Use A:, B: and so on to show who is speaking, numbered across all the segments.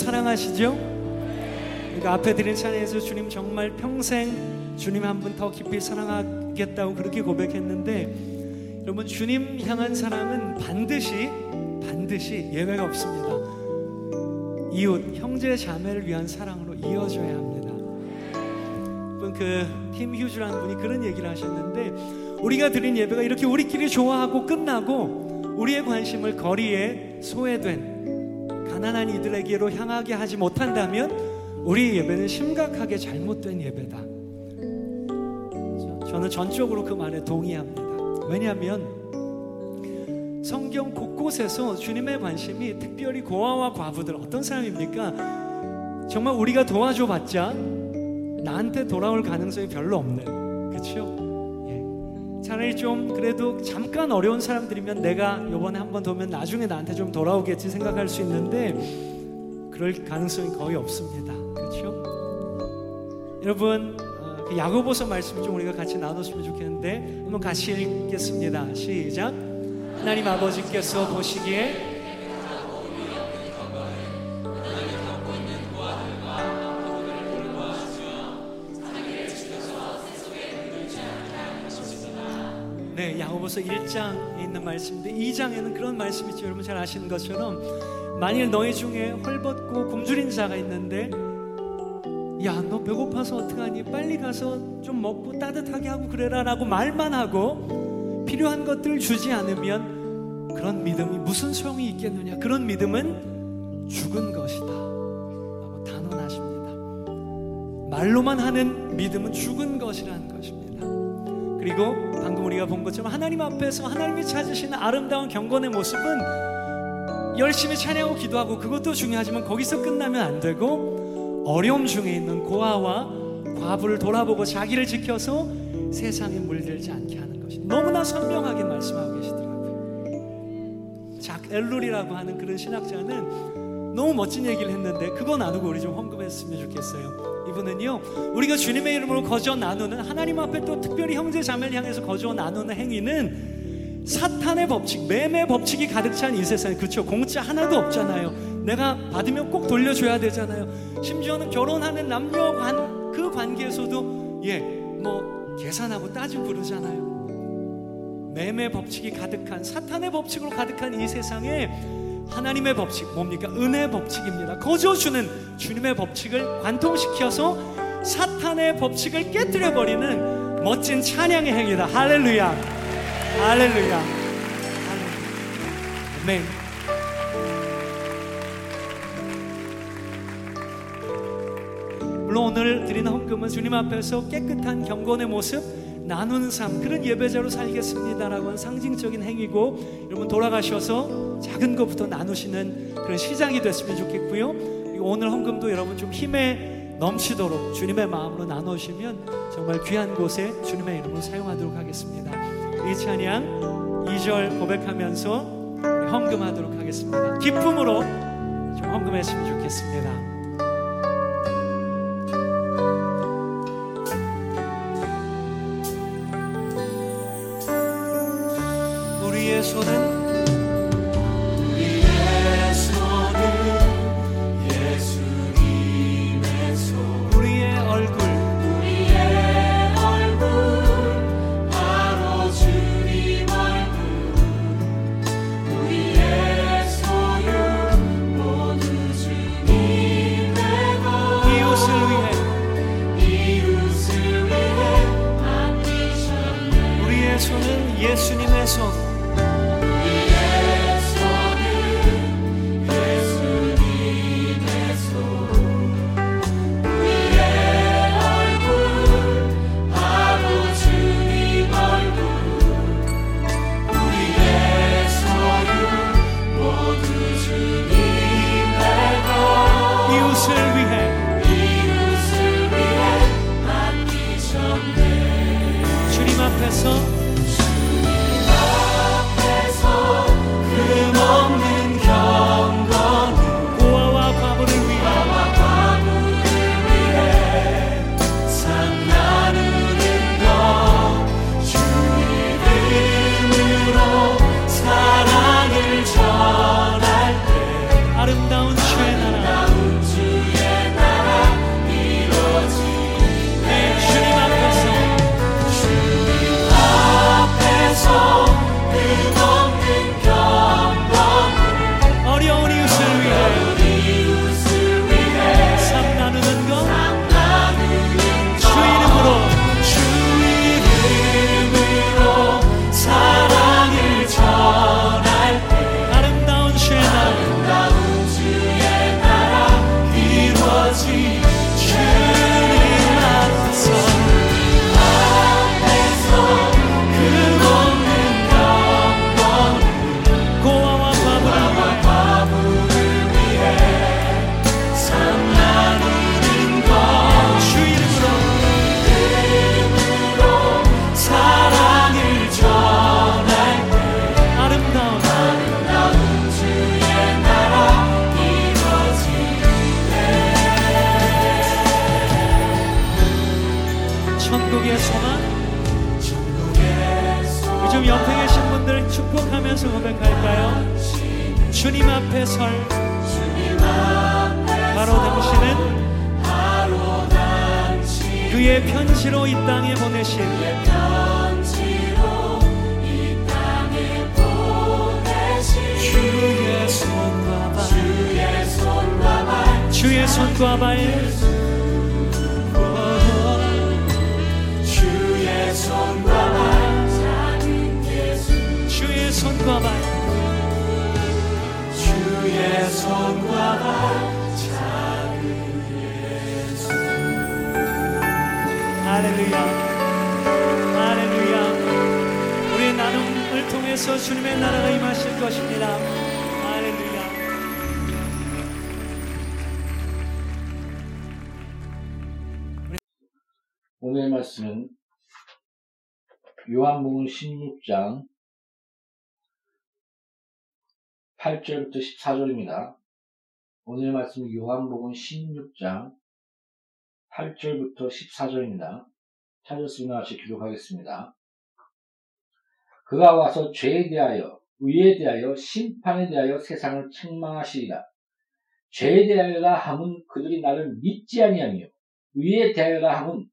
A: 사랑하시죠? 그러니까 앞에 드린 찬양에서 주님 정말 평생 주님 한 분 더 깊이 사랑하겠다고 그렇게 고백했는데 여러분 주님 향한 사랑은 반드시 반드시 예외가 없습니다. 이웃 형제 자매를 위한 사랑으로 이어져야 합니다. 그팀 휴즈라는 분이 그런 얘기를 하셨는데 우리가 드린 예배가 이렇게 우리끼리 좋아하고 끝나고 우리의 관심을 거리에 소외된 가난한 이들에게로 향하게 하지 못한다면 우리 예배는 심각하게 잘못된 예배다. 저는 전적으로 그 말에 동의합니다. 왜냐하면 성경 곳곳에서 주님의 관심이 특별히 고아와 과부들 어떤 사람입니까? 정말 우리가 도와줘 봤자 나한테 돌아올 가능성이 별로 없는 그렇죠? 예. 차라리 좀 그래도 잠깐 어려운 사람들이면 내가 요번에 한 번 도면 나중에 나한테 좀 돌아오겠지 생각할 수 있는데 그럴 가능성이 거의 없습니다. 그렇죠? 여러분 어, 그 야고보서 말씀 좀 우리가 같이 나눴으면 좋겠는데 한번 같이 읽겠습니다. 시작. 하나님 아버지께서 보시기에 네, 야고보서 1장에 있는 말씀인데 2장에는 그런 말씀이 있죠. 여러분 잘 아시는 것처럼 만일 너희 중에 헐벗고 굶주린 자가 있는데 야, 너 배고파서 어떡하니? 빨리 가서 좀 먹고 따뜻하게 하고 그래라라고 말만 하고 필요한 것들 주지 않으면 그런 믿음이 무슨 소용이 있겠느냐? 그런 믿음은 죽은 것이다. 라고 단언하십니다. 말로만 하는 믿음은 죽은 것이라는 것입니다. 그리고 방금 우리가 본 것처럼 하나님 앞에서 하나님이 찾으시는 아름다운 경건의 모습은 열심히 찬양하고 기도하고 그것도 중요하지만 거기서 끝나면 안 되고 어려움 중에 있는 고아와 과부를 돌아보고 자기를 지켜서 세상에 물들지 않게 하는 것이 너무나 선명하게 말씀하고 계시더라고요. 작 엘룰이라고 하는 그런 신학자는 너무 멋진 얘기를 했는데 그거 나누고 우리 좀 헌금했으면 좋겠어요. 이분은요 우리가 주님의 이름으로 거저 나누는 하나님 앞에 또 특별히 형제 자매를 향해서 거저 나누는 행위는 사탄의 법칙, 매매 법칙이 가득 찬 이 세상에 그렇죠. 공짜 하나도 없잖아요. 내가 받으면 꼭 돌려줘야 되잖아요. 심지어는 결혼하는 남녀 관 그 관계에서도 예 뭐 계산하고 따지고 그러잖아요. 매매 법칙이 가득한 사탄의 법칙으로 가득한 이 세상에 하나님의 법칙 뭡니까? 은혜 법칙입니다. 거저 주는 주님의 법칙을 관통시켜서 사탄의 법칙을 깨뜨려 버리는 멋진 찬양의 행위다. 할렐루야. 할렐루야. 아멘. 물론 오늘 드리는 헌금은 주님 앞에서 깨끗한 경건의 모습 나누는 삶 그런 예배자로 살겠습니다라고 하는 상징적인 행위고 여러분 돌아가셔서 작은 것부터 나누시는 그런 시작이 됐으면 좋겠고요. 오늘 헌금도 여러분 좀 힘에 넘치도록 주님의 마음으로 나누시면 정말 귀한 곳에 주님의 이름을 사용하도록 하겠습니다. 이 찬양 2절 고백하면서 헌금하도록 하겠습니다. 기쁨으로 좀 헌금했으면 좋겠습니다 할렐루야 할렐루야 우리의 나눔을 통해서 주님의 나라가 임하실 것입니다 할렐루야
B: 오늘 말씀은 요한복음 16장 8절부터 14절입니다. 오늘 말씀은 요한복음 16장 8절부터 14절입니다. 찾았으면 같이 기록하겠습니다. 그가 와서 죄에 대하여, 의에 대하여, 심판에 대하여 세상을 책망하시리라. 죄에 대하여라 함은 그들이 나를 믿지 아니하며, 의에 대하여라 함은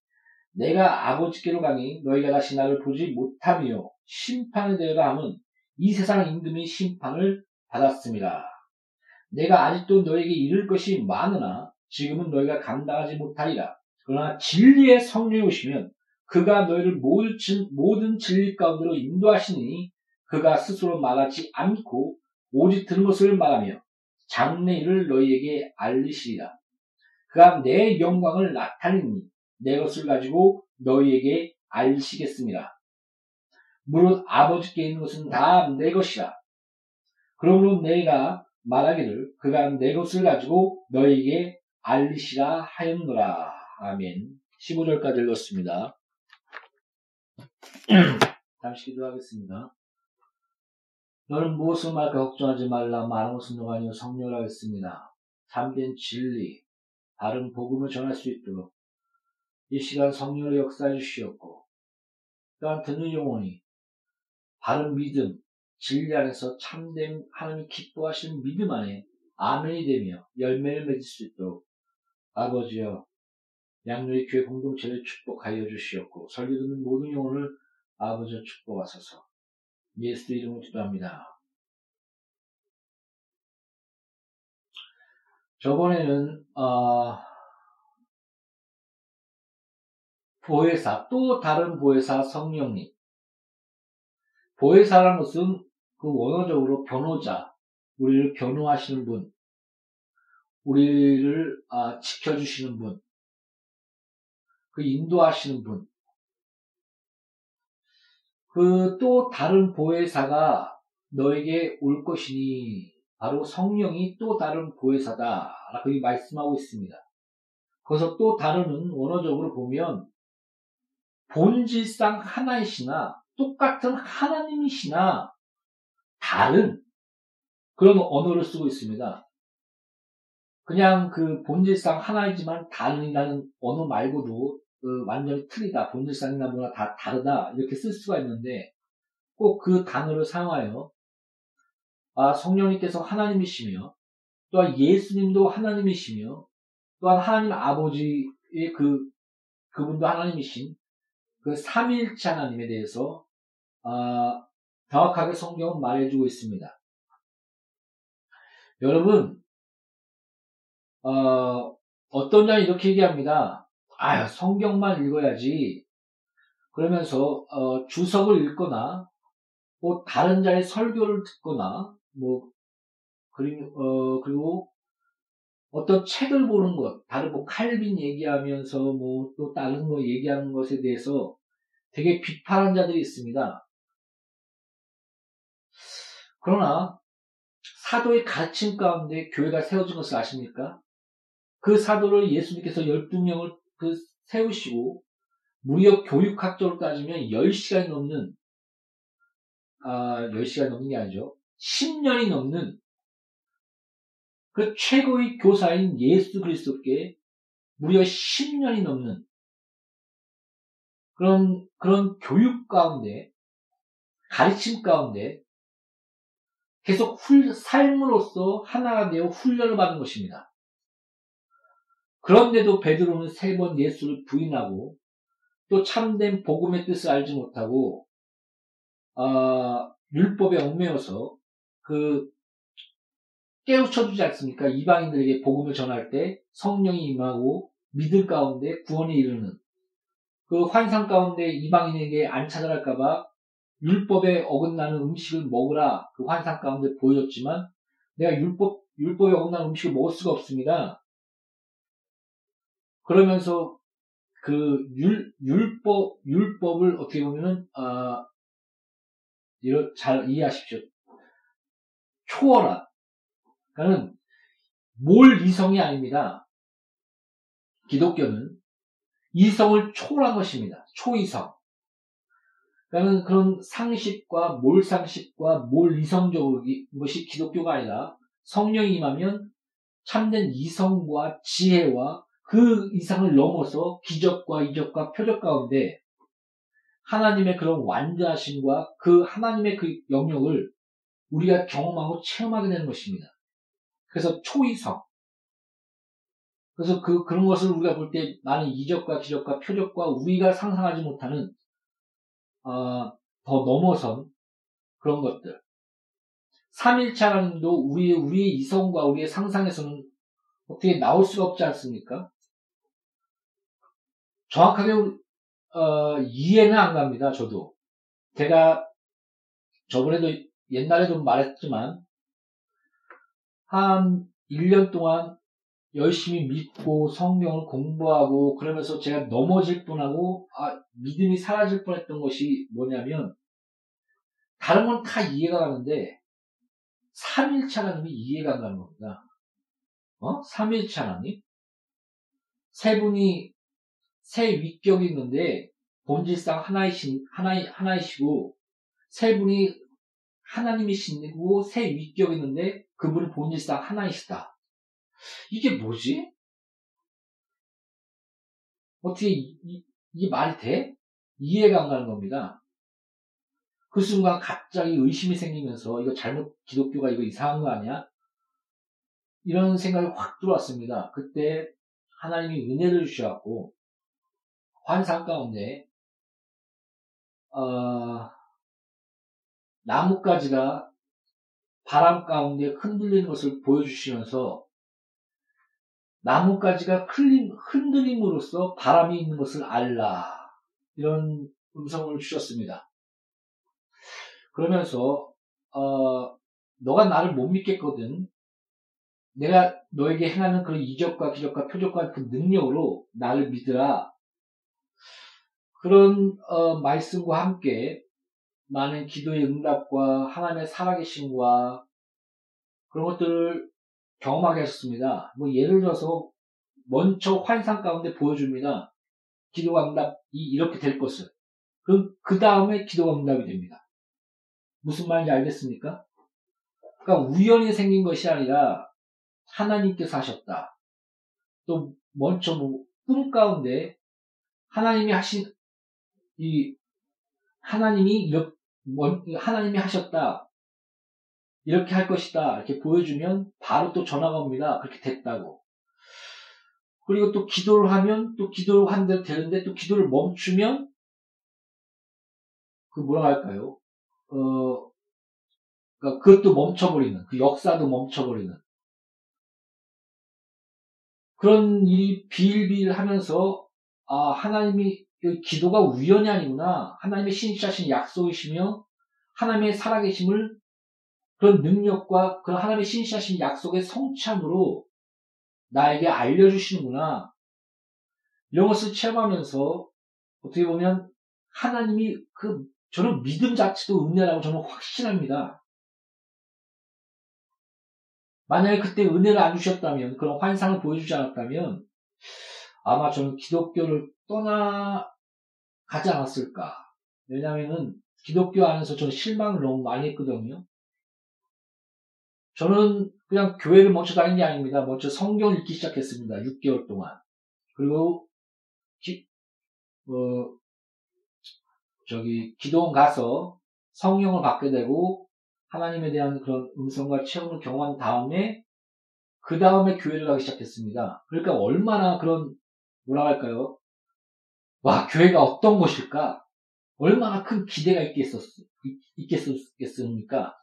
B: 내가 아버지께로 가니 너희가 다시 나를 보지 못하며 심판에 대하여 함은 이 세상 임금이 심판을 받았습니다. 내가 아직도 너에게 이를 것이 많으나 지금은 너희가 감당하지 못하리라. 그러나 진리의 성령이 오시면 그가 너희를 모든, 진리 가운데로 인도하시니 그가 스스로 말하지 않고 오직 들은 것을 말하며 장래 일을 너희에게 알리시리라. 그가 내 영광을 나타내니 내 것을 가지고 너희에게 알리시겠습니다. 무릇 아버지께 있는 것은 다 내 것이라. 그러므로 내가 말하기를 그가 내 것을 가지고 너희에게 알리시라 하였노라. 아멘. 15절까지 읽었습니다. 잠시 기도하겠습니다. 너는 무엇을 말까 걱정하지 말라. 말한 것은 너가 아니요 성령을 하겠습니다. 참된 진리, 바른 복음을 전할 수 있도록 이 시간 성령을 역사해 주시옵고 또한 듣는 영혼이 바른 믿음, 진리 안에서 참된 하나님 기뻐하시는 믿음 안에 아멘이 되며 열매를 맺을 수 있도록 아버지여 양육의 교회 공동체를 축복하여 주시옵고 설교 듣는 모든 영혼을 아버지여 축복하소서 예수 이름으로 기도합니다. 저번에는 어, 보혜사 또 다른 보혜사 성령님 보혜사라는 것은 그 원어적으로 변호자 우리를 변호하시는 분 우리를 아, 지켜주시는 분, 그 인도하시는 분, 그 또 다른 보혜사가 너에게 올 것이니 바로 성령이 또 다른 보혜사다 라고 말씀하고 있습니다. 거기서 또 다른은 원어적으로 보면 본질상 하나이시나 똑같은 하나님이시나 다른 그런 언어를 쓰고 있습니다. 그냥 그 본질상 하나이지만 다른이라는 언어 말고도 그 완전히 틀리다, 본질상이나 뭐나 다 다르다 이렇게 쓸 수가 있는데 꼭 그 단어를 사용하여 아 성령님께서 하나님이시며 또한 예수님도 하나님이시며 또한 하나님 아버지의 그 그분도 하나님이신 그 삼일체 하나님에 대해서 아, 정확하게 성경은 말해주고 있습니다. 여러분 어, 어떤 자는 이렇게 얘기합니다. 아, 성경만 읽어야지. 그러면서 어, 주석을 읽거나 뭐 다른 자의 설교를 듣거나 뭐 그리고 어, 그리고 어떤 책을 보는 것, 다른 뭐 칼빈 얘기하면서 뭐 또 다른 거 얘기하는 것에 대해서 되게 비판한 자들이 있습니다. 그러나 사도의 가르침 가운데 교회가 세워진 것을 아십니까? 그 사도를 예수님께서 12명을 그 세우시고 무려 교육학적으로 따지면 10시간이 넘는 아, 10시간이 넘는 게 아니죠. 10년이 넘는 그 최고의 교사인 예수 그리스도께 무려 10년이 넘는 그런 그런 교육 가운데 가르침 가운데 계속 훌, 삶으로서 하나가 되어 훈련을 받는 것입니다. 그런데도 베드로는 세 번 예수를 부인하고 또 참된 복음의 뜻을 알지 못하고 어, 율법에 얽매여서 그 깨우쳐주지 않습니까? 이방인들에게 복음을 전할 때 성령이 임하고 믿을 가운데 구원에 이르는 그 환상 가운데 이방인에게 안 찾아갈까봐 율법에 어긋나는 음식을 먹으라 그 환상 가운데 보여줬지만 내가 율법 율법에 어긋나는 음식을 먹을 수가 없습니다. 그러면서 그 율, 율법, 율법을 어떻게 보면은, 아, 잘 이해하십시오. 초월한. 그러니까는, 몰 이성이 아닙니다. 기독교는 이성을 초월한 것입니다. 초이성. 그러니까는 그런 상식과 몰상식과 몰이성적인 것이 기독교가 아니라 성령이 임하면 참된 이성과 지혜와 그 이상을 넘어서 기적과 이적과 표적 가운데 하나님의 그런 완전하심과 그 하나님의 그 영역을 우리가 경험하고 체험하게 되는 것입니다. 그래서 초이성. 그래서 그, 그런 것을 우리가 볼 때 많은 이적과 기적과 표적과 우리가 상상하지 못하는, 어, 더 넘어선 그런 것들. 3일차 하나님도 우리의, 우리의 이성과 우리의 상상에서는 어떻게 나올 수가 없지 않습니까? 정확하게 어, 이해는 안 갑니다. 저도 제가 저번에도 옛날에도 말했지만 한 1년 동안 열심히 믿고 성경을 공부하고 그러면서 제가 넘어질 뻔하고 아, 믿음이 사라질 뻔했던 것이 뭐냐면 다른 건 다 이해가 가는데 3일차 하나님이 이해가 안 가는 겁니다. 어? 3일차 하나님? 세 분이 세 위격이 있는데 본질상 하나이신 하나 하나이시고 세 분이 하나님이시고 세 위격이 있는데 그분은 본질상 하나이시다. 이게 뭐지? 어떻게 이, 이, 이게 말이 돼? 이해가 안 가는 겁니다. 그 순간 갑자기 의심이 생기면서 이거 잘못 기독교가 이거 이상한 거 아니야? 이런 생각이 확 들어왔습니다. 그때 하나님이 은혜를 주셔갖고 환상 가운데 어, 나뭇가지가 바람 가운데 흔들리는 것을 보여주시면서 나뭇가지가 흔들림, 흔들림으로써 바람이 있는 것을 알라. 이런 음성을 주셨습니다. 그러면서, 어, 너가 나를 못 믿겠거든. 내가 너에게 행하는 그런 이적과 기적과 표적과 그 능력으로 나를 믿으라. 그런 어, 말씀과 함께 많은 기도의 응답과 하나님의 살아계심과 그런 것들을 경험하게 하셨습니다. 뭐 예를 들어서 먼저 환상 가운데 보여줍니다. 기도가 응답 이렇게 될 것을. 그럼 그 다음에 기도가 응답이 됩니다. 무슨 말인지 알겠습니까? 그러니까 우연히 생긴 것이 아니라 하나님께서 하셨다. 또 먼저 뭐꿈 가운데 하나님이 하신 이 하나님이 이렇게 하나님이 하셨다. 이렇게 할 것이다. 이렇게 보여주면 바로 또 전화가 옵니다. 그렇게 됐다고. 그리고 또 기도를 하면 또 기도를 한 대로 되는데 또 기도를 멈추면 그 뭐라 할까요? 어, 그러니까 그것도 멈춰버리는, 그 역사도 멈춰버리는 그런 일이 비일비일 하면서 아 하나님이 기도가 우연이 아니구나 하나님의 신실하신 약속이시며 하나님의 살아계심을 그런 능력과 그런 하나님의 신실하신 약속의 성참으로 나에게 알려주시는구나 이런 것을 체험하면서 어떻게 보면 하나님이 그 저는 믿음 자체도 은혜라고 저는 확신합니다. 만약에 그때 은혜를 안 주셨다면, 그런 환상을 보여주지 않았다면, 아마 저는 기독교를 떠나가지 않았을까. 왜냐면은, 기독교 안에서 저는 실망을 너무 많이 했거든요. 저는 그냥 교회를 먼저 다닌 게 아닙니다. 먼저 성경 을 읽기 시작했습니다. 6개월 동안. 그리고, 기, 어, 저기, 기도원 가서 성령을 받게 되고, 하나님에 대한 그런 음성과 체험을 경험한 다음에 그 다음에 교회를 가기 시작했습니다. 그러니까 얼마나 그런 뭐라 할까요? 와 교회가 어떤 것일까? 얼마나 큰 기대가 있겠었 있겠습니까?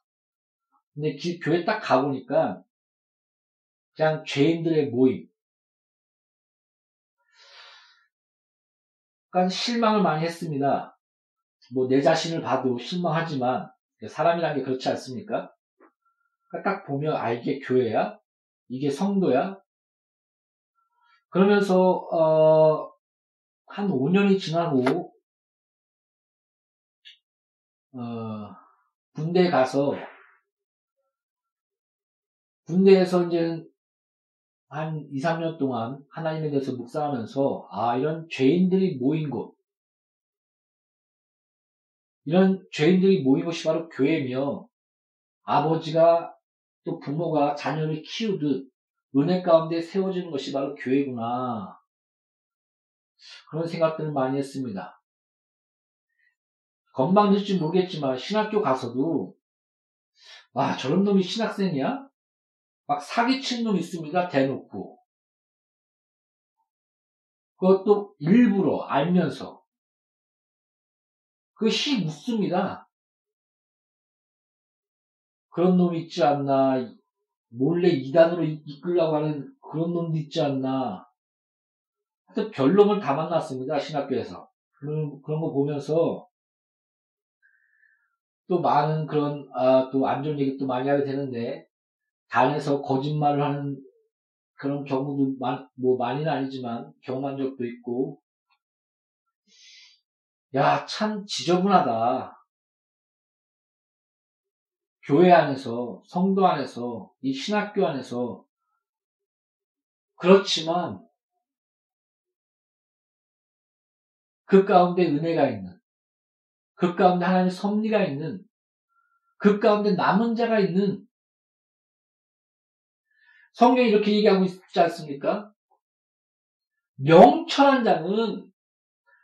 B: 근데 기, 교회 딱 가보니까 그냥 죄인들의 모임. 그러니까 실망을 많이 했습니다. 뭐 내 자신을 봐도 실망하지만 사람이란 게 그렇지 않습니까? 그러니까 딱 보면 아 이게 교회야? 이게 성도야? 그러면서 어, 한 5년이 지나고 어, 군대 가서 군대에서 이제 한 2, 3년 동안 하나님에 대해서 묵상하면서 아 이런 죄인들이 모인 곳. 이런 죄인들이 모인 것이 바로 교회며 아버지가 또 부모가 자녀를 키우듯 은혜 가운데 세워지는 것이 바로 교회구나. 그런 생각들을 많이 했습니다. 건방질지 모르겠지만 신학교 가서도 와 저런 놈이 신학생이야? 막 사기친 놈 있습니다. 대놓고. 그것도 일부러 알면서 그것이 묻습니다. 그런 놈이 있지 않나, 몰래 이단으로 이끌려고 하는 그런 놈도 있지 않나. 하여튼 별놈을 다 만났습니다, 신학교에서. 그런, 그런 거 보면서 또 많은 그런, 아, 또 안 좋은 얘기 또 많이 하게 되는데, 단에서 거짓말을 하는 그런 경우도 많, 뭐 많이는 아니지만 경험한 적도 있고, 야, 참 지저분하다. 교회 안에서, 성도 안에서, 이 신학교 안에서, 그렇지만, 그 가운데 은혜가 있는, 그 가운데 하나님의 섭리가 있는, 그 가운데 남은 자가 있는, 성경이 이렇게 얘기하고 있지 않습니까? 명철한 자는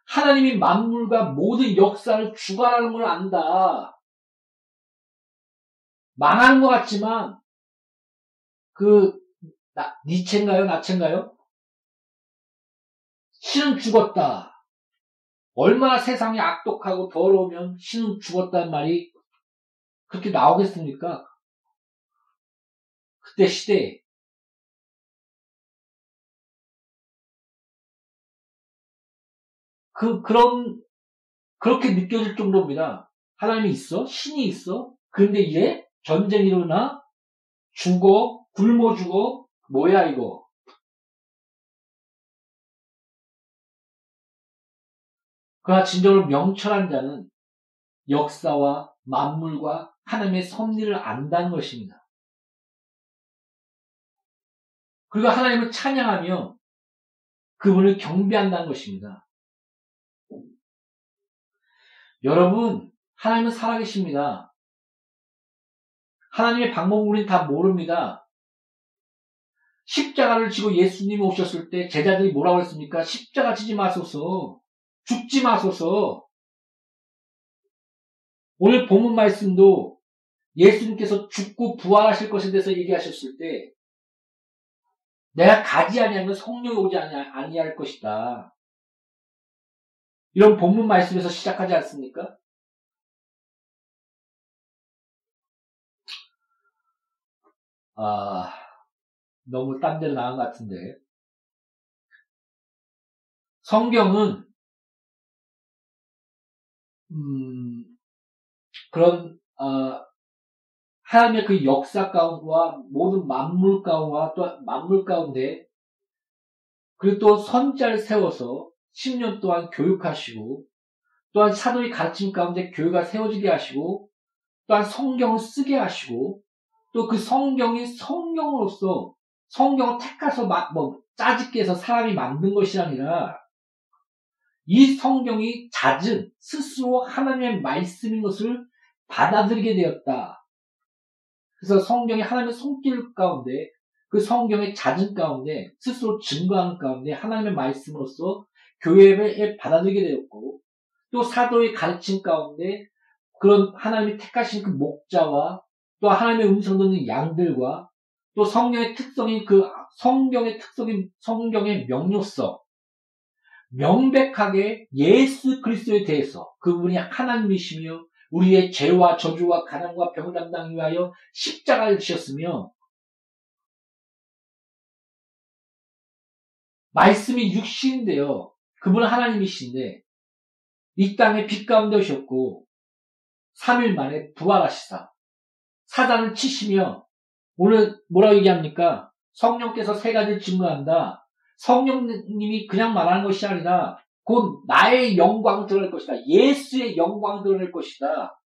B: 하나님이 만물과 모든 역사를 주관하는 걸 안다. 망하는 것 같지만 그 나, 니체인가요? 나체인가요? 신은 죽었다. 얼마나 세상이 악독하고 더러우면 신은 죽었다는 말이 그렇게 나오겠습니까? 그때 시대에 그, 그런, 그렇게 느껴질 정도입니다. 하나님이 있어? 신이 있어? 그런데 이제 전쟁이 일어나? 죽어? 굶어 죽어? 뭐야, 이거? 그러나 진정으로 명철한 자는 역사와 만물과 하나님의 섭리를 안다는 것입니다. 그리고 하나님을 찬양하며 그분을 경배한다는 것입니다. 여러분, 하나님은 살아계십니다. 하나님의 방법을 우리는 다 모릅니다. 십자가를 지고 예수님이 오셨을 때 제자들이 뭐라고 했습니까? 십자가 지지 마소서. 죽지 마소서. 오늘 본문 말씀도 예수님께서 죽고 부활하실 것에 대해서 얘기하셨을 때 내가 가지 아니하면 성령이 오지 아니할 것이다. 이런 본문 말씀에서 시작하지 않습니까? 아, 너무 딴 데로 나간 것 같은데. 성경은, 음, 그런, 어, 하나님의 그 역사 가운데와 모든 만물 가운데와 또 만물 가운데 그리고 또 선자를 세워서 10년 동안 교육하시고 또한 사도의 가르침 가운데 교회가 세워지게 하시고 또한 성경을 쓰게 하시고 또 그 성경이 성경으로서 성경을 택해서 뭐 짜집게 해서 사람이 만든 것이 아니라 이 성경이 잦은 스스로 하나님의 말씀인 것을 받아들이게 되었다. 그래서 성경이 하나님의 손길 가운데 그 성경의 잦은 가운데 스스로 증거하는 가운데 하나님의 말씀으로서 교회에 받아들이게 되었고 또 사도의 가르침 가운데 그런 하나님이 택하신 그 목자와 또 하나님의 음성 듣는 양들과 또 성경의 특성인 그 성경의 특성인 성경의 명료성 명백하게 예수 그리스도에 대해서 그분이 하나님이시며 우리의 죄와 저주와 가난과 병을 담당하기 위하여 십자가를 지셨으며 말씀이 육신인데요. 그분은 하나님이신데 이 땅에 빛 가운데 오셨고 3일 만에 부활하시사 사단을 치시며 오늘 뭐라고 얘기합니까? 성령께서 세 가지를 증거한다. 성령님이 그냥 말하는 것이 아니라 곧 나의 영광 드러낼 것이다. 예수의 영광 드러낼 것이다.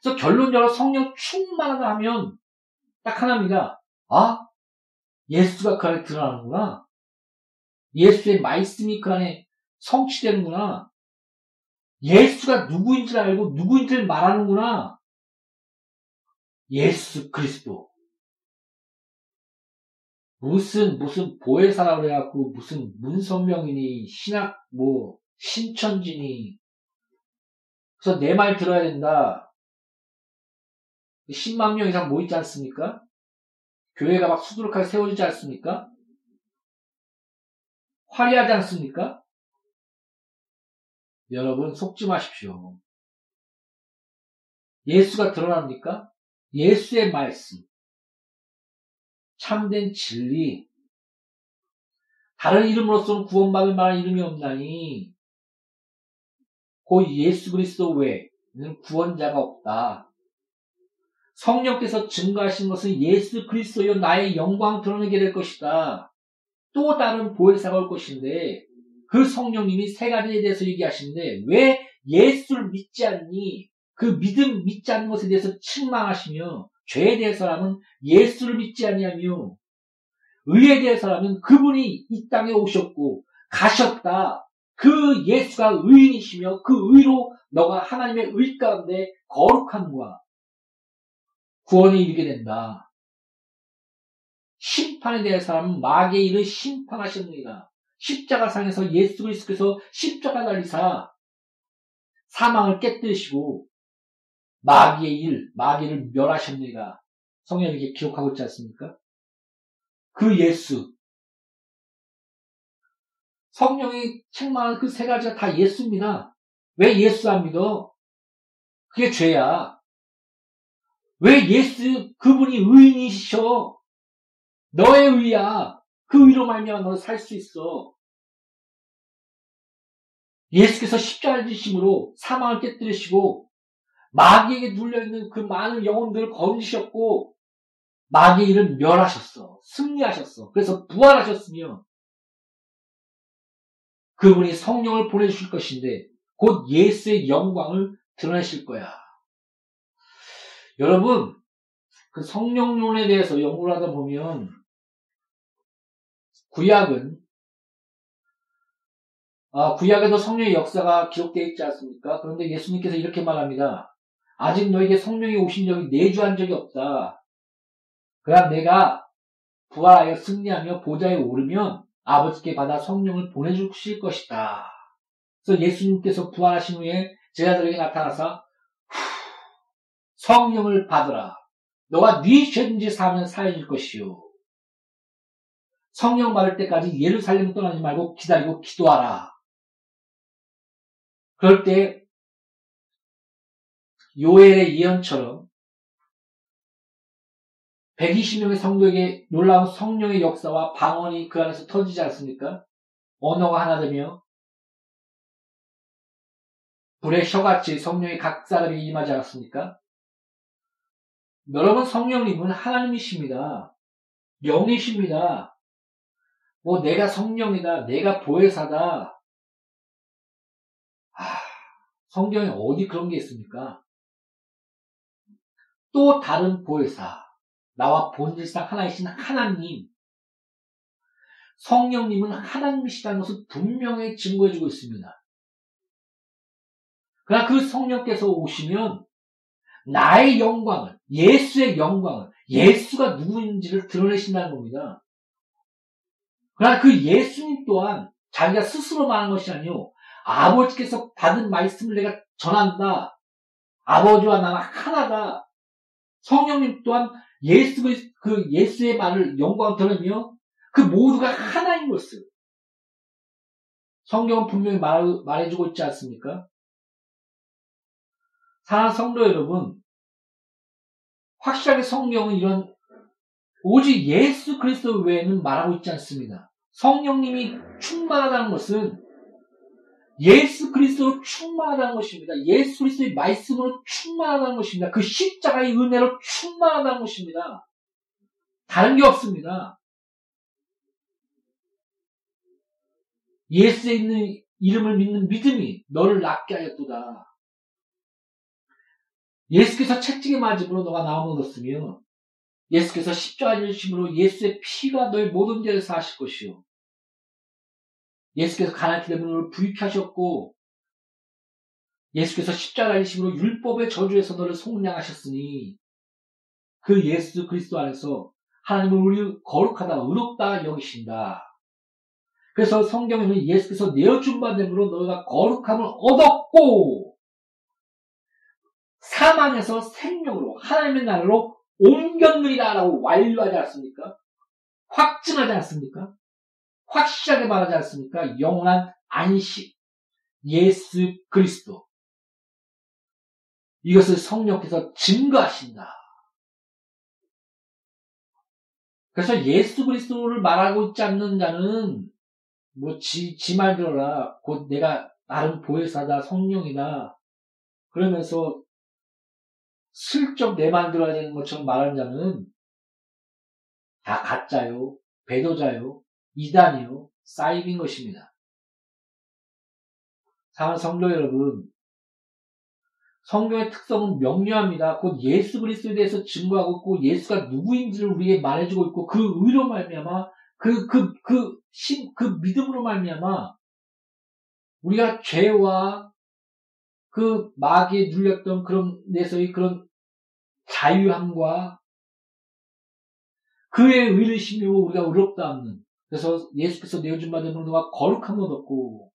B: 그래서 결론적으로 성령 충만하다 하면 딱 하나입니다. 아, 예수가 그 안에 드러나는구나. 예수의 말씀이 그 안에 성취되는구나. 예수가 누구인 줄 알고 누구인 줄 말하는구나. 예수 그리스도. 무슨 무슨 보혜사라 그래갖고 무슨 문선명이니 신학 뭐 신천지니 그래서 내 말 들어야 된다. 10만 명 이상 모이지 않습니까? 교회가 막 수두룩하게 세워지지 않습니까? 화려하지 않습니까? 여러분 속지 마십시오. 예수가 드러납니까? 예수의 말씀, 참된 진리, 다른 이름으로서는 구원받을 만한 이름이 없나니 곧 예수 그리스도 외에는 구원자가 없다. 성령께서 증거하신 것은 예수 그리스도여 나의 영광 드러내게 될 것이다. 또 다른 보혜사가 올 것인데 그 성령님이 세 가지에 대해서 얘기하시는데 왜 예수를 믿지 않니? 그 믿음 믿지 않는 것에 대해서 책망하시며 죄에 대해서라면 예수를 믿지 아니하며 의에 대해서라면 그분이 이 땅에 오셨고 가셨다. 그 예수가 의인이시며 그 의로 너가 하나님의 의 가운데 거룩함과 구원에 이르게 된다. 심판에 대해서라면 마귀의 일을 심판하셨느니라. 십자가상에서 예수 그리스도께서 십자가 달리사 사망을 깨뜨리시고 마귀의 일, 마귀를 멸하셨느니라. 성경이 이렇게 기록하고 있지 않습니까? 그 예수. 성령이 책망한 그 세 가지가 다 예수입니다. 왜 예수 안 믿어? 그게 죄야. 왜 예수, 그분이 의인이시셔? 너의 의야. 그 의로 말미암아 너는 살 수 있어. 예수께서 십자가를 지심으로 사망을 깨뜨리시고 마귀에게 눌려있는 그 많은 영혼들을 건지셨고 마귀의 일을 멸하셨어. 승리하셨어. 그래서 부활하셨으며 그분이 성령을 보내주실 것인데 곧 예수의 영광을 드러내실 거야. 여러분, 그 성령론에 대해서 연구를 하다 보면 구약은 아, 구약에도 성령의 역사가 기록되어 있지 않습니까? 그런데 예수님께서 이렇게 말합니다. 아직 너에게 성령이 오신 적이 내주한 적이 없다. 그러나 내가 부활하여 승리하며 보좌에 오르면 아버지께 받아 성령을 보내주실 것이다. 그래서 예수님께서 부활하신 후에 제자들에게 나타나서 성령을 받으라. 너가 네 죄든지 사면 사해질 것이요. 성령 받을 때까지 예루살렘 떠나지 말고 기다리고 기도하라. 그럴 때 요엘의 예언처럼 120명의 성도에게 놀라운 성령의 역사와 방언이 그 안에서 터지지 않습니까? 언어가 하나 되며 불의 혀같이 성령의 각 사람이 임하지 않았습니까? 여러분 성령님은 하나님이십니다. 영이십니다. 뭐 내가 성령이다, 내가 보혜사다, 아, 성경에 어디 그런 게 있습니까? 또 다른 보혜사, 나와 본질상 하나이신 하나님, 성령님은 하나님이시다는 것을 분명히 증거해주고 있습니다. 그러나 그 성령께서 오시면 나의 영광을, 예수의 영광을, 예수가 누구인지를 드러내신다는 겁니다. 그러나 그 예수님 또한 자기가 스스로 말한 것이 아니요 아버지께서 받은 말씀을 내가 전한다. 아버지와 나가 하나다. 성령님 또한 예수 그 예수의 말을 영광 들으며 그 모두가 하나인 것을 성경은 분명히 말, 말해주고 있지 않습니까? 사랑 성도 여러분, 확실하게 성경은 이런 오직 예수 그리스도 외에는 말하고 있지 않습니다. 성령님이 충만하다는 것은 예수 그리스도로 충만하다는 것입니다. 예수 그리스도의 말씀으로 충만하다는 것입니다. 그 십자가의 은혜로 충만하다는 것입니다. 다른 게 없습니다. 예수에 있는 이름을 믿는 믿음이 너를 낫게 하였도다. 예수께서 채찍에 맞음으로 너가 나음을 얻었으며 예수께서 십자가를 심으로 예수의 피가 너의 모든 죄를 사하실 것이요. 예수께서 가난기 때문에 부익 하셨고 예수께서 십자가를 심으로 율법의 저주에서 너를 속량하셨으니 그 예수 그리스도 안에서 하나님은 우리 거룩하다, 의롭다 여기신다. 그래서 성경에는 예수께서 내어준 바 됨으로 너희가 거룩함을 얻었고 사망에서 생명으로 하나님의 나라로 옮겼느니라라고 완료하지 않습니까? 확증하지 않습니까? 확실하게 말하지 않습니까? 영원한 안식, 예수 그리스도. 이것을 성령께서 증거하신다. 그래서 예수 그리스도를 말하고 있지 않는 자는 뭐 지, 지말 들어라. 곧 내가 나름 보혜사다, 성령이다. 그러면서 슬쩍 내 만들어야 되는 것처럼 말하는 자는 다 가짜요, 배도자요, 이단이요, 사이비인 것입니다. 사랑 성도 여러분, 성경의 특성은 명료합니다. 곧 예수 그리스도에 대해서 증거하고 있고 예수가 누구인지를 우리에게 말해주고 있고 그 의로 말미암아 그그그신그 믿음으로 말미암아 우리가 죄와 그 마귀에 눌렸던 그런 내서의 그런 자유함과 그의 의를 심리고 우리가 의롭다 없는 그래서 예수께서 내어준 바된 너가 거룩함을 얻었고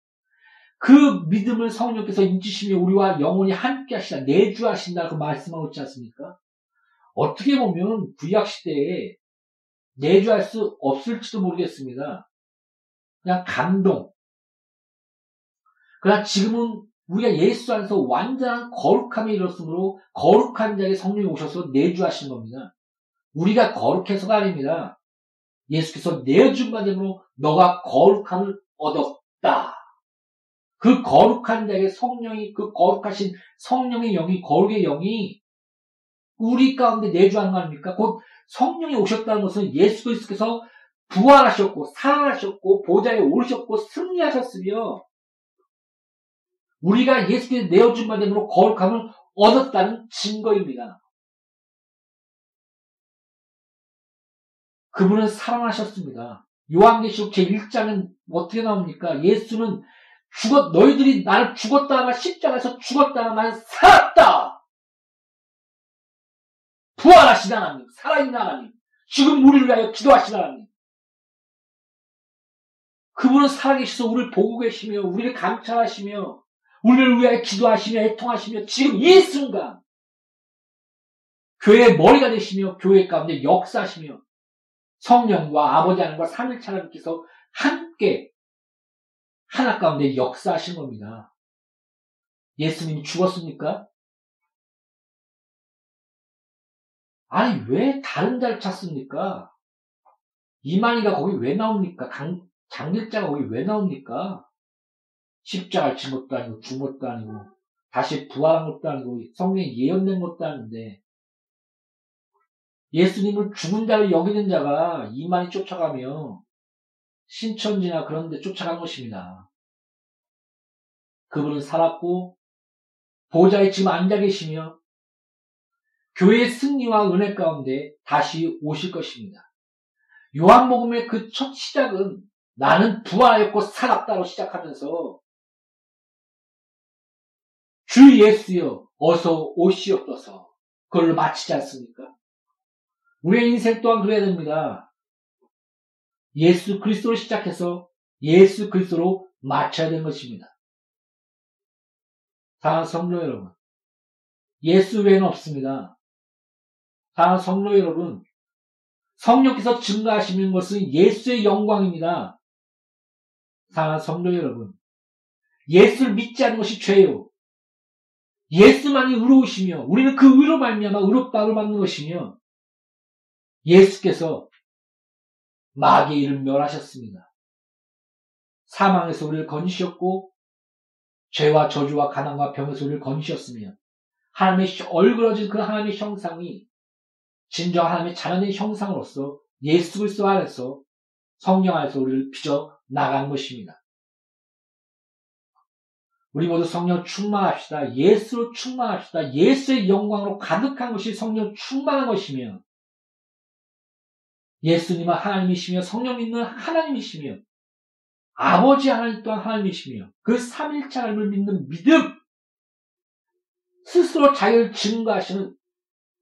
B: 그 믿음을 성령께서 인치시며 우리와 영원히 함께 하시다 내주하신다고 말씀하고 있지 않습니까? 어떻게 보면 구약 시대에 내주할 수 없을지도 모르겠습니다. 그냥 감동. 그러나 지금은 우리가 예수 안에서 완전한 거룩함에 이뤘으므로 거룩한 자에게 성령이 오셔서 내주하신 겁니다. 우리가 거룩해서가 아닙니다. 예수께서 내어준 바됨으로 너가 거룩함을 얻었다. 그 거룩한 자에게 성령이 그 거룩하신 성령의 영이 거룩의 영이 우리 가운데 내주하는 거 아닙니까? 곧 성령이 오셨다는 것은 예수 그리스도께서 부활하셨고 살아나셨고 보좌에 오르셨고 승리하셨으며 우리가 예수께서 내어준 바됨으로 거룩함을 얻었다는 증거입니다. 그분은 사랑하셨습니다. 요한계시록 제1장은 어떻게 나옵니까? 예수는 죽었, 너희들이 나를 죽었다가 십자가에서 죽었다가 난 살았다! 부활하신 하나님, 살아있는 하나님, 지금 우리를 위하여 기도하신 하나님. 그분은 살아계셔서 우리를 보고 계시며, 우리를 감찰하시며, 우리를 위하여 기도하시며, 애통하시며, 지금 이 순간, 교회의 머리가 되시며, 교회 가운데 역사하시며, 성령과 아버지 하나님과 삼일차 하나님께서 함께 하나 가운데 역사하신 겁니다. 예수님이 죽었습니까? 아니, 왜 다른 자를 찾습니까? 이만희가 거기 왜 나옵니까? 강, 장길자가 거기 왜 나옵니까? 십자가를 진 것도 아니고, 죽은 것도 아니고, 다시 부활한 것도 아니고, 성령에 예언된 것도 아닌데, 예수님을 죽은 자를 여기는 자가 이만희 쫓아가며, 신천지나 그런 데 쫓아간 것입니다. 그분은 살았고 보좌에 지금 앉아 계시며 교회의 승리와 은혜 가운데 다시 오실 것입니다. 요한복음의 그 첫 시작은 나는 부활하였고 살았다로 시작하면서 주 예수여 어서 오시옵소서 그걸 마치지 않습니까? 우리의 인생 또한 그래야 됩니다. 예수 그리스도로 시작해서 예수 그리스도로 맞춰야 되는 것입니다. 다 성도 여러분, 예수 외에는 없습니다. 다 성도 여러분, 성령께서 증가하시는 것은 예수의 영광입니다. 다 성도 여러분, 예수를 믿지 않는 것이 죄요. 예수만이 의로우시며 우리는 그 의로 말미암아 의롭다를 받는 것이며 예수께서 마귀의 일을 멸하셨습니다. 사망에서 우리를 건지셨고 죄와 저주와 가난과 병에서 우리를 건지셨으며 하나님의 얼그러진 그 하나님의 형상이 진정 하나님의 자연의 형상으로서 예수 그리스도 안에서 성령 안에서 우리를 빚어 나간 것입니다. 우리 모두 성령 충만합시다. 예수로 충만합시다. 예수의 영광으로 가득한 것이 성령 충만한 것이며 예수님은 하나님이시며 성령 믿는 하나님이시며 아버지 하나님 또한 하나님이시며 그 삼일차 하나님을 믿는 믿음 스스로 자기를 증거하시는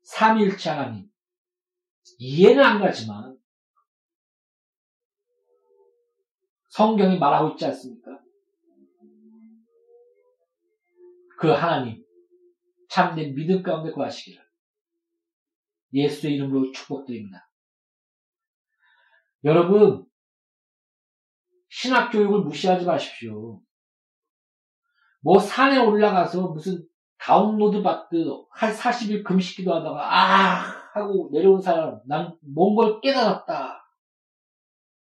B: 삼일차 하나님 이해는 안 가지만 성경이 말하고 있지 않습니까? 그 하나님 참된 믿음 가운데 구하시기를 예수의 이름으로 축복드립니다. 여러분, 신학교육을 무시하지 마십시오. 뭐 산에 올라가서 무슨 다운로드 받듯 한 40일 금식기도 하다가 아 하고 내려온 사람 난 뭔 걸 깨달았다.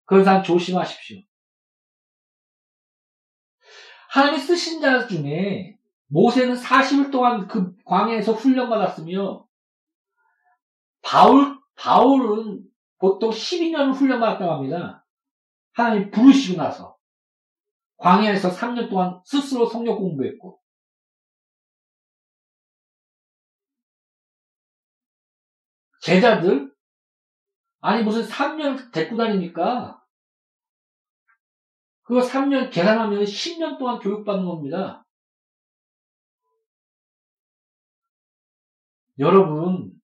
B: 그런 사람 조심하십시오. 하나님이 쓰신 자 중에 모세는 40일 동안 그 광야에서 훈련받았으며 바울 바울은 보통 12년 훈련받았다고 합니다. 하나님 부르시고 나서 광야에서 3년 동안 스스로 성경 공부했고 제자들 아니 무슨 3년 데리고 다니니까 그거 3년 계산하면 10년 동안 교육받는 겁니다. 여러분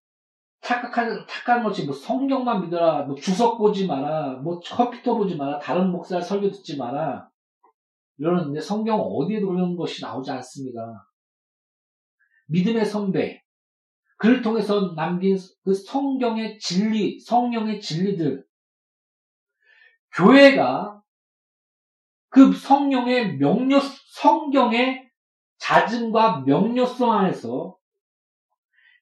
B: 착각한, 착각한 것이 뭐 성경만 믿어라, 뭐 주석 보지 마라, 뭐 컴퓨터 보지 마라, 다른 목사 설교 듣지 마라. 이러는데 성경 어디에도 그런 것이 나오지 않습니다. 믿음의 선배, 그를 통해서 남긴 그 성경의 진리, 성령의 진리들, 교회가 그 성령의 명료, 성경의 잦음과 명료성 안에서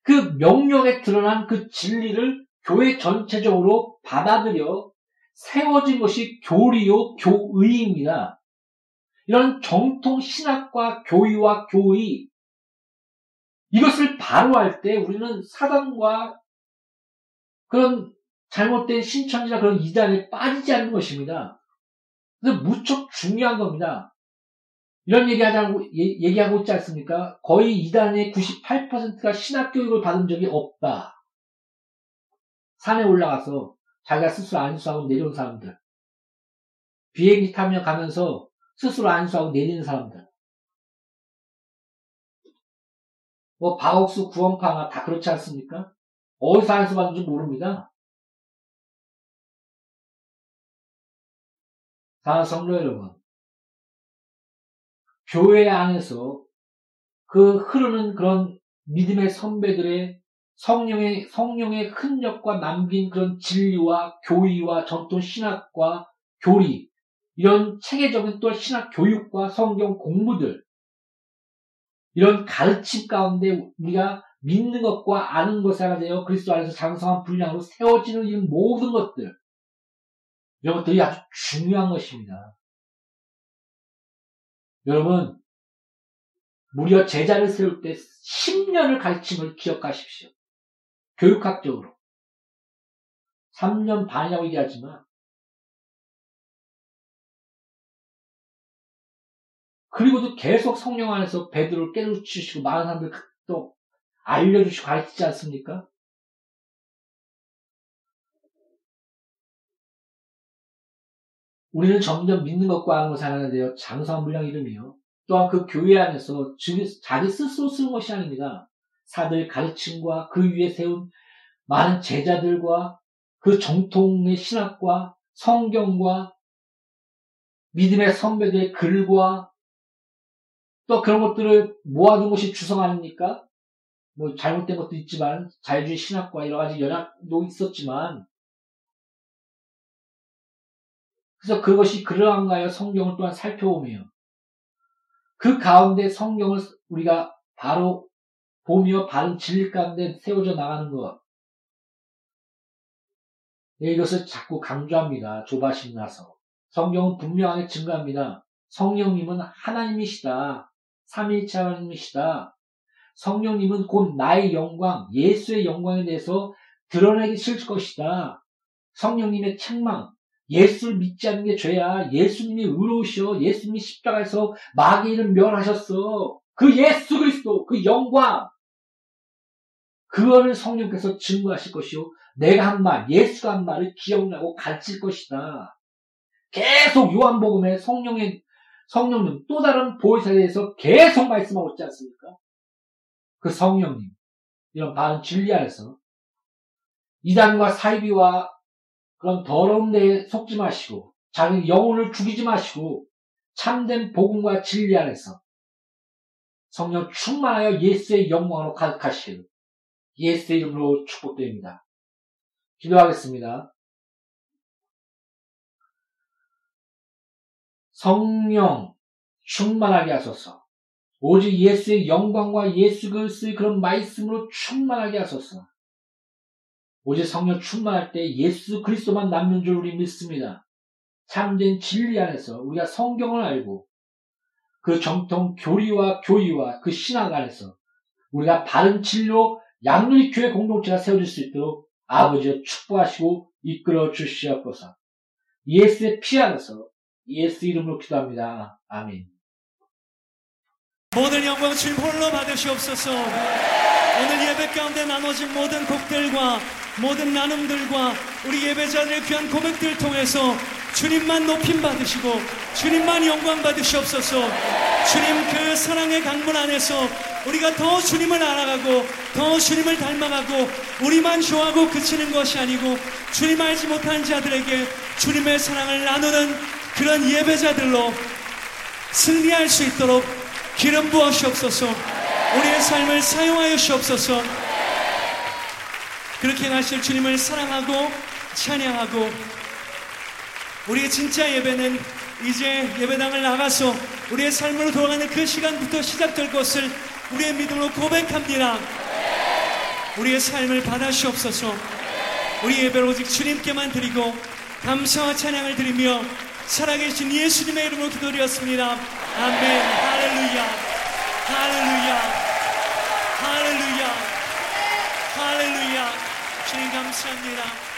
B: 그 명령에 드러난 그 진리를 교회 전체적으로 받아들여 세워진 것이 교리요 교의입니다. 이런 정통 신학과 교의와 교의 이것을 바로할 때 우리는 사단과 그런 잘못된 신천지나 그런 이단에 빠지지 않는 것입니다. 그래서 무척 중요한 겁니다. 이런 얘기하자고, 얘기하고 있지 않습니까? 거의 이단의 98%가 신학 교육을 받은 적이 없다. 산에 올라가서 자기가 스스로 안수하고 내려온 사람들. 비행기 타며 가면서 스스로 안수하고 내리는 사람들. 뭐 바옥수 구원파나 다 그렇지 않습니까? 어디서 안수 받는지 모릅니다. 사랑 성도 여러분, 교회 안에서 그 흐르는 그런 믿음의 선배들의 성령의, 성령의 흔적과 남긴 그런 진리와 교의와 전통 신학과 교리, 이런 체계적인 또 신학 교육과 성경 공부들, 이런 가르침 가운데 우리가 믿는 것과 아는 것에 하나 그리스도 안에서 장성한 분량으로 세워지는 이 모든 것들, 이런 것들이 아주 중요한 것입니다. 여러분, 무려 제자를 세울 때 10년을 가르침을 기억하십시오. 교육학적으로. 3년 반이라고 얘기하지만, 그리고도 계속 성령 안에서 베드로를 깨우치시고 많은 사람들 또 알려주시고 가르치지 않습니까? 우리는 점점 믿는 것과 하는 것을 하는데요. 장성한 물량 이름이요. 또한 그 교회 안에서 자기 스스로 쓰는 것이 아닙니다. 사들 가르침과 그 위에 세운 많은 제자들과 그 정통의 신학과 성경과 믿음의 선배들의 글과 또 그런 것들을 모아둔 것이 주성 아닙니까? 뭐 잘못된 것도 있지만 자유주의 신학과 여러 가지 연합도 있었지만 그래서 그것이 그러한가요? 성경을 또한 살펴보며 그 가운데 성경을 우리가 바로 보며 바른 진리 가운데 세워져 나가는 것. 네, 이것을 자꾸 강조합니다. 조바심 나서. 성경은 분명하게 증거합니다. 성령님은 하나님이시다. 삼위일체 하나님이시다. 성령님은 곧 나의 영광, 예수의 영광에 대해서 드러내기 싫을 것이다. 성령님의 책망, 예수를 믿지 않는 게 죄야. 예수님이 의로우셔. 예수님이 십자가에서 마귀를 멸하셨어. 그 예수 그리스도, 그 영광. 그거를 성령께서 증거하실 것이요. 내가 한 말, 예수가 한 말을 기억나고 가르칠 것이다. 계속 요한복음에 성령의, 성령님, 또 다른 보혜사에 대해서 계속 말씀하고 있지 않습니까? 그 성령님. 이런 바른 진리 안에서 이단과 사이비와 그런 더러운 데에 속지 마시고 자기 영혼을 죽이지 마시고 참된 복음과 진리 안에서 성령 충만하여 예수의 영광으로 가득하시길 예수의 이름으로 축복드립니다. 기도하겠습니다. 성령 충만하게 하소서. 오직 예수의 영광과 예수 그리스의 그런 말씀으로 충만하게 하소서. 오직 성령 충만할 때 예수 그리스도만 남는 줄 우리 믿습니다. 참된 진리 안에서 우리가 성경을 알고 그 정통 교리와 교리와 그 신앙 안에서 우리가 바른 진로 양누리 교회 공동체가 세워질 수 있도록 아버지가 축복하시고 이끌어 주시옵소서. 예수의 피 안에서 예수 이름으로 기도합니다. 아멘.
A: 모든 영광 주님 홀로 받으시옵소서. 오늘 예배 가운데 나눠진 모든 곡들과 모든 나눔들과 우리 예배자들의 귀한 고백들을 통해서 주님만 높임 받으시고 주님만 영광 받으시옵소서. 주님 그 사랑의 강문 안에서 우리가 더 주님을 알아가고 더 주님을 닮아가고 우리만 좋아하고 그치는 것이 아니고 주님 알지 못한 자들에게 주님의 사랑을 나누는 그런 예배자들로 승리할 수 있도록 기름 부어 시옵소서 우리의 삶을 사용하여 시옵소서 그렇게 하실 주님을 사랑하고 찬양하고 우리의 진짜 예배는 이제 예배당을 나가서 우리의 삶으로 돌아가는 그 시간부터 시작될 것을 우리의 믿음으로 고백합니다. 우리의 삶을 받아시옵소서. 우리 예배를 오직 주님께만 드리고 감사와 찬양을 드리며 살아계신 예수님의 이름으로 기도드렸습니다. 아멘. 할렐루야. 할렐루야. 주님 감사합니다.